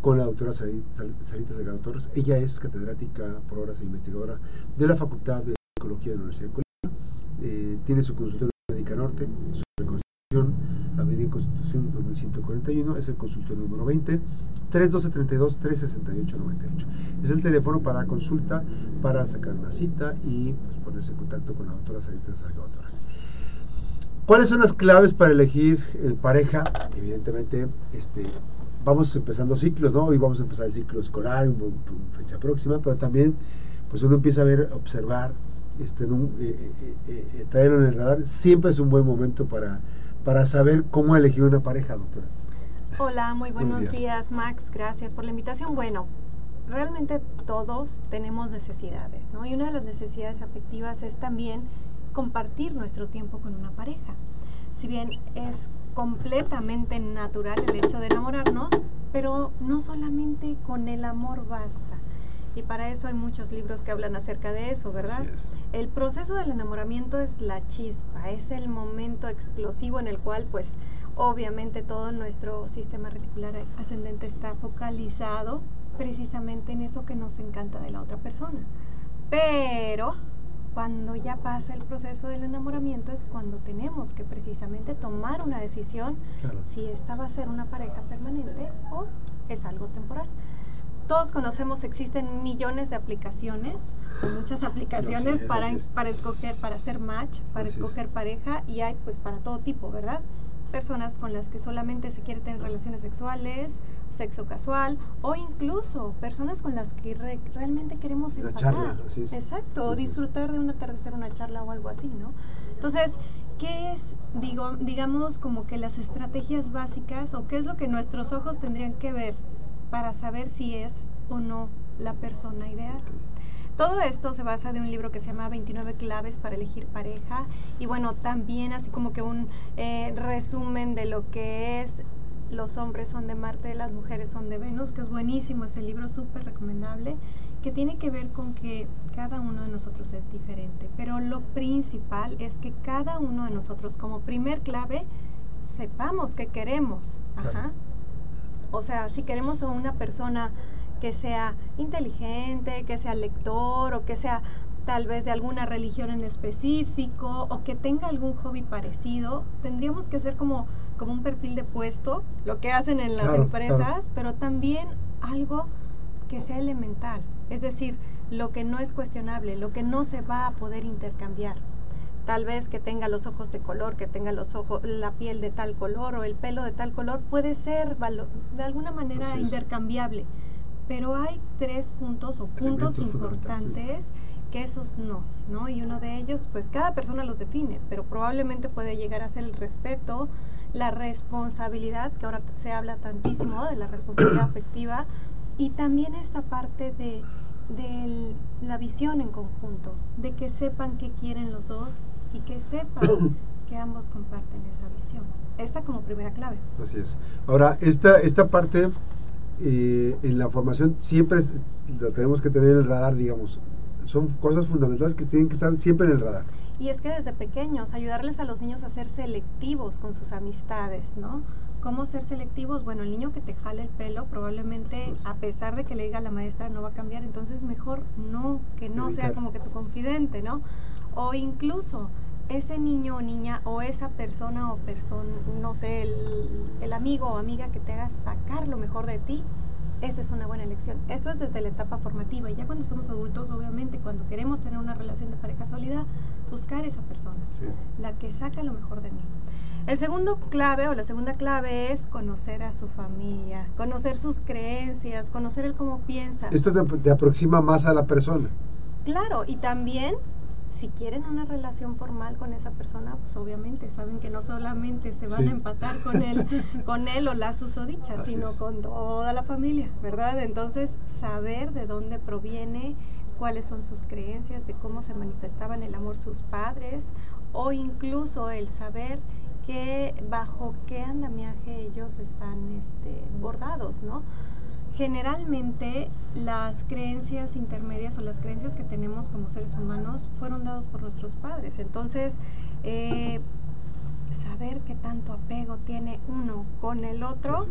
con la doctora Sarita Salgado Torres. Ella es catedrática por horas e investigadora de la Facultad de Psicología de la Universidad de Colombia. Eh, tiene su consultorio médica norte, su reconstrucción, Avenida Constitución 2141, es el consultorio número 20, 312-32-368-98. Es el teléfono para consulta, para sacar una cita y pues, ponerse en contacto con la doctora Sarita Salgado Torres. ¿Cuáles son las claves para elegir eh, pareja? Evidentemente, este, vamos empezando ciclos, ¿no? Hoy vamos a empezar el ciclo escolar, fecha próxima, pero también, pues uno empieza a ver, observar, este, eh, eh, traerlo en el radar. Siempre es un buen momento para, para saber cómo elegir una pareja, doctora. Hola, muy buenos, días. Max. Gracias por la invitación. Bueno, realmente todos tenemos necesidades, ¿no? Y una de las necesidades afectivas es también compartir nuestro tiempo con una pareja. Si bien es completamente natural el hecho de enamorarnos, pero no solamente con el amor basta. Y para eso hay muchos libros que hablan acerca de eso, ¿verdad? El proceso del enamoramiento es la chispa, es el momento explosivo en el cual pues obviamente todo nuestro sistema reticular ascendente está focalizado precisamente en eso que nos encanta de la otra persona. Pero cuando ya pasa el proceso del enamoramiento es cuando tenemos que precisamente tomar una decisión si esta va a ser una pareja permanente o es algo temporal. Todos conocemos, existen millones de aplicaciones, muchas aplicaciones para, para escoger, para hacer match, para escoger pareja y hay pues para todo tipo, ¿verdad? Personas con las que solamente se quiere tener relaciones sexuales, sexo casual o incluso personas con las que realmente queremos empatar. Exacto, disfrutar de un atardecer, una charla o algo así, ¿no? Entonces, ¿qué es, digo, digamos, como que las estrategias básicas o qué es lo que nuestros ojos tendrían que ver para saber si es o no la persona ideal? Todo esto se basa de un libro que se llama 29 claves para elegir pareja y bueno, también así como que un eh, resumen de lo que es los hombres son de Marte, las mujeres son de Venus, que es buenísimo, ese libro súper recomendable, que tiene que ver con que cada uno de nosotros es diferente, pero lo principal es que cada uno de nosotros como primer clave sepamos que queremos. Ajá. O sea, si queremos a una persona que sea inteligente, que sea lector o que sea tal vez de alguna religión en específico o que tenga algún hobby parecido, tendríamos que hacer como como un perfil de puesto, lo que hacen en las empresas, pero también algo que sea elemental, es decir, lo que no es cuestionable, lo que no se va a poder intercambiar. Tal vez que tenga los ojos de color, que tenga los ojos, la piel de tal color o el pelo de tal color, puede ser de alguna manera intercambiable. Pero hay tres puntos o puntos importantes esos no, ¿no? Y uno de ellos, pues cada persona los define, pero probablemente puede llegar a ser el respeto, la responsabilidad, que ahora se habla tantísimo de la responsabilidad afectiva, y también esta parte de, la visión en conjunto, de que sepan qué quieren los dos y que sepan que ambos comparten esa visión. Esta como primera clave. Así es. Ahora, esta, esta parte eh, en la formación siempre lo tenemos que tener en el radar, digamos. Son cosas fundamentales que tienen que estar siempre en el radar. Y es que desde pequeños, ayudarles a los niños a ser selectivos con sus amistades, ¿no? ¿Cómo ser selectivos? Bueno, el niño que te jale el pelo probablemente, a pesar de que le diga la maestra, no va a cambiar, entonces mejor no, que no sea como que tu confidente, ¿no? O incluso ese niño o niña o esa persona o persona, no sé, el, el amigo o amiga que te haga sacar lo mejor de ti, esta es una buena elección. Esto es desde la etapa formativa y ya cuando somos adultos, obviamente, cuando queremos tener una relación de pareja sólida, buscar esa persona, la que saca lo mejor de mí. El segundo clave o la segunda clave es conocer a su familia, conocer sus creencias, conocer el cómo piensa. Esto te aproxima más a la persona. Claro, y también si quieren una relación formal con esa persona, pues obviamente saben que no solamente se van a empatar con él, con él o la susodicha, sino con toda la familia, ¿verdad? Entonces, saber de dónde proviene, cuáles son sus creencias, de cómo se manifestaban el amor sus padres, o incluso el saber que bajo qué andamiaje ellos están este, bordados, ¿no? Generalmente las creencias intermedias o las creencias que tenemos como seres humanos fueron dados por nuestros padres. Entonces, eh, saber qué tanto apego tiene uno con el otro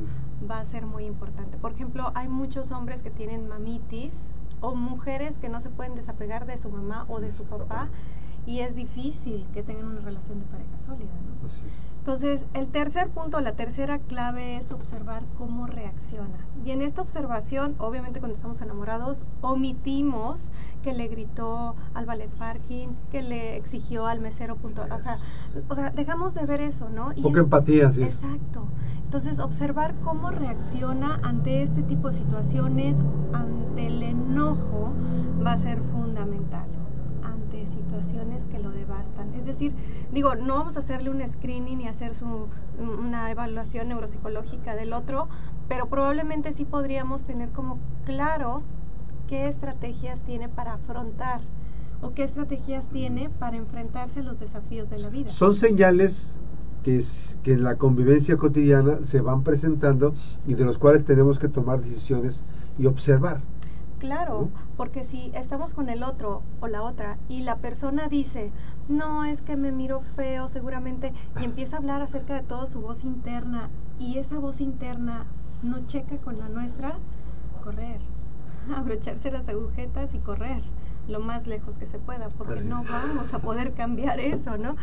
va a ser muy importante. Por ejemplo, hay muchos hombres que tienen mamitis o mujeres que no se pueden desapegar de su mamá o de su papá y es difícil que tengan una relación de pareja sólida. Entonces, el tercer punto, la tercera clave es observar cómo reacciona. Y en esta observación, obviamente cuando estamos enamorados, omitimos que le gritó al ballet parking, que le exigió al mesero punto. O sea, o sea, dejamos de ver eso, ¿no? Y Poca empatía, sí. Exacto. Entonces, observar cómo reacciona ante este tipo de situaciones, ante el enojo, va a ser fundamental que lo devastan. Es decir, digo, no vamos a hacerle un screening y hacer su, una evaluación neuropsicológica del otro, pero probablemente sí podríamos tener como claro qué estrategias tiene para afrontar o qué estrategias tiene para enfrentarse a los desafíos de la vida. Son señales que, que en la convivencia cotidiana se van presentando y de los cuales tenemos que tomar decisiones y observar. Claro, porque si estamos con el otro o la otra y la persona dice, no, es que me miro feo seguramente, y empieza a hablar acerca de todo su voz interna y esa voz interna no checa con la nuestra, correr, abrocharse las agujetas y correr lo más lejos que se pueda, porque no vamos a poder cambiar eso, ¿no?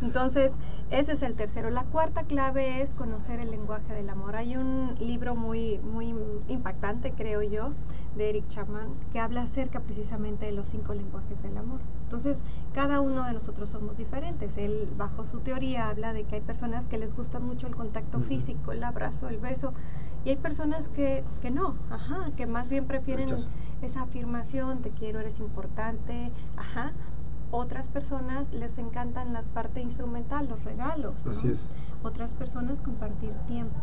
Entonces, ese es el tercero. La cuarta clave es conocer el lenguaje del amor. Hay un libro muy, muy impactante, creo yo, de Eric Chapman, que habla acerca precisamente de los cinco lenguajes del amor. Entonces, cada uno de nosotros somos diferentes. Él, bajo su teoría, habla de que hay personas que les gusta mucho el contacto físico, el abrazo, el beso, y hay personas que, que no, ajá, que más bien prefieren esa afirmación, te quiero, eres importante, ajá. Otras personas les encantan la parte instrumental, los regalos. Así es. Otras personas compartir tiempo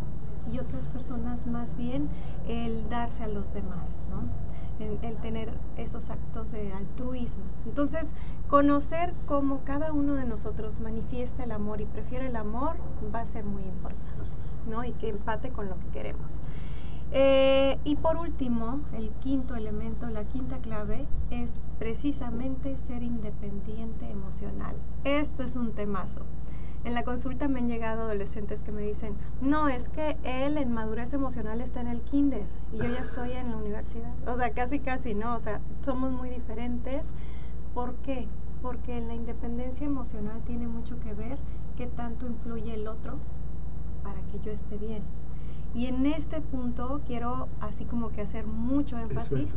y otras personas más bien el darse a los demás, ¿no? el, tener esos actos de altruismo. Entonces, conocer cómo cada uno de nosotros manifiesta el amor y prefiere el amor va a ser muy importante, ¿no? Y que empate con lo que queremos. Eh, y por último, el quinto elemento, la quinta clave es precisamente ser independiente emocional. Esto es un temazo. En la consulta me han llegado adolescentes que me dicen, no, es que él en madurez emocional está en el kinder y yo ya estoy en la universidad. O sea, casi, casi, ¿no? O sea, somos muy diferentes. ¿Por qué? Porque en la independencia emocional tiene mucho que ver qué tanto influye el otro para que yo esté bien. Y en este punto quiero así como que hacer mucho énfasis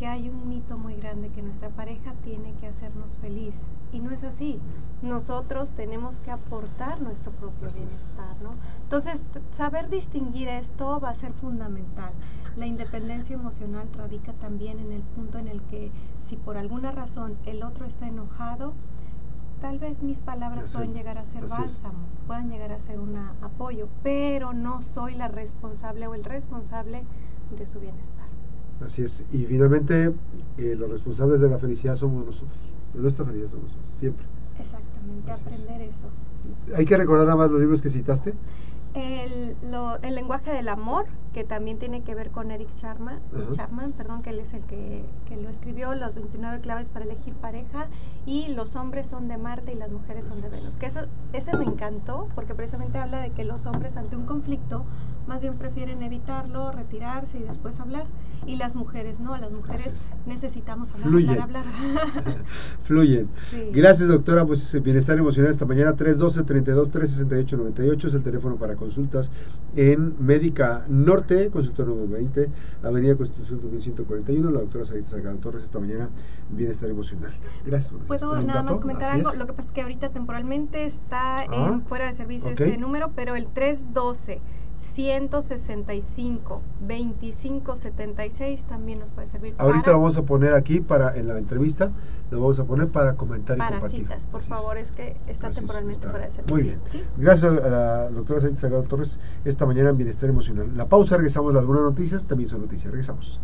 que hay un mito muy grande que nuestra pareja tiene que hacernos feliz. Y no es así. Nosotros tenemos que aportar nuestro propio bienestar, ¿no? Entonces, saber distinguir esto va a ser fundamental. La independencia emocional radica también en el punto en el que si por alguna razón el otro está enojado, tal vez mis palabras pueden llegar a ser bálsamo, puedan llegar a ser un apoyo, pero no soy la responsable o el responsable de su bienestar. Así es. Y finalmente, eh, los responsables de la felicidad somos nosotros. De nuestra felicidad somos nosotros, siempre. Exactamente, aprender eso. Hay que recordar nada más los libros que citaste. El, el, lenguaje del amor, que también tiene que ver con Eric Charman, Charman perdón, que él es el que, que, lo escribió, Los 29 claves para elegir pareja, y Los hombres son de Marte y las mujeres son de Venus. Que eso, ese me encantó, porque precisamente habla de que los hombres ante un conflicto más bien prefieren evitarlo, retirarse y después hablar. Y las mujeres no, las mujeres necesitamos hablar, Fluyen. hablar, Fluyen. Gracias, doctora. Pues eh, Bienestar Emocional esta mañana, 312-32-368-98 es el teléfono para consultas en Médica Norte, consultorio número 20, Avenida Constitución 2141, la doctora Sarita Salgado Torres esta mañana, Bienestar Emocional. Gracias. ¿Puedo nada más comentar algo? Lo que pasa es que ahorita temporalmente está ah, fuera de servicio este número, pero el 312 165 2576 también nos puede servir. Ahorita lo vamos a poner aquí para en la entrevista, lo vamos a poner para comentar y compartir. Citas, por favor, es que está temporalmente de servicio. Muy bien. Gracias a la doctora Sánchez Salgado Torres esta mañana en Bienestar Emocional. La pausa, regresamos a algunas noticias, también son noticias. Regresamos.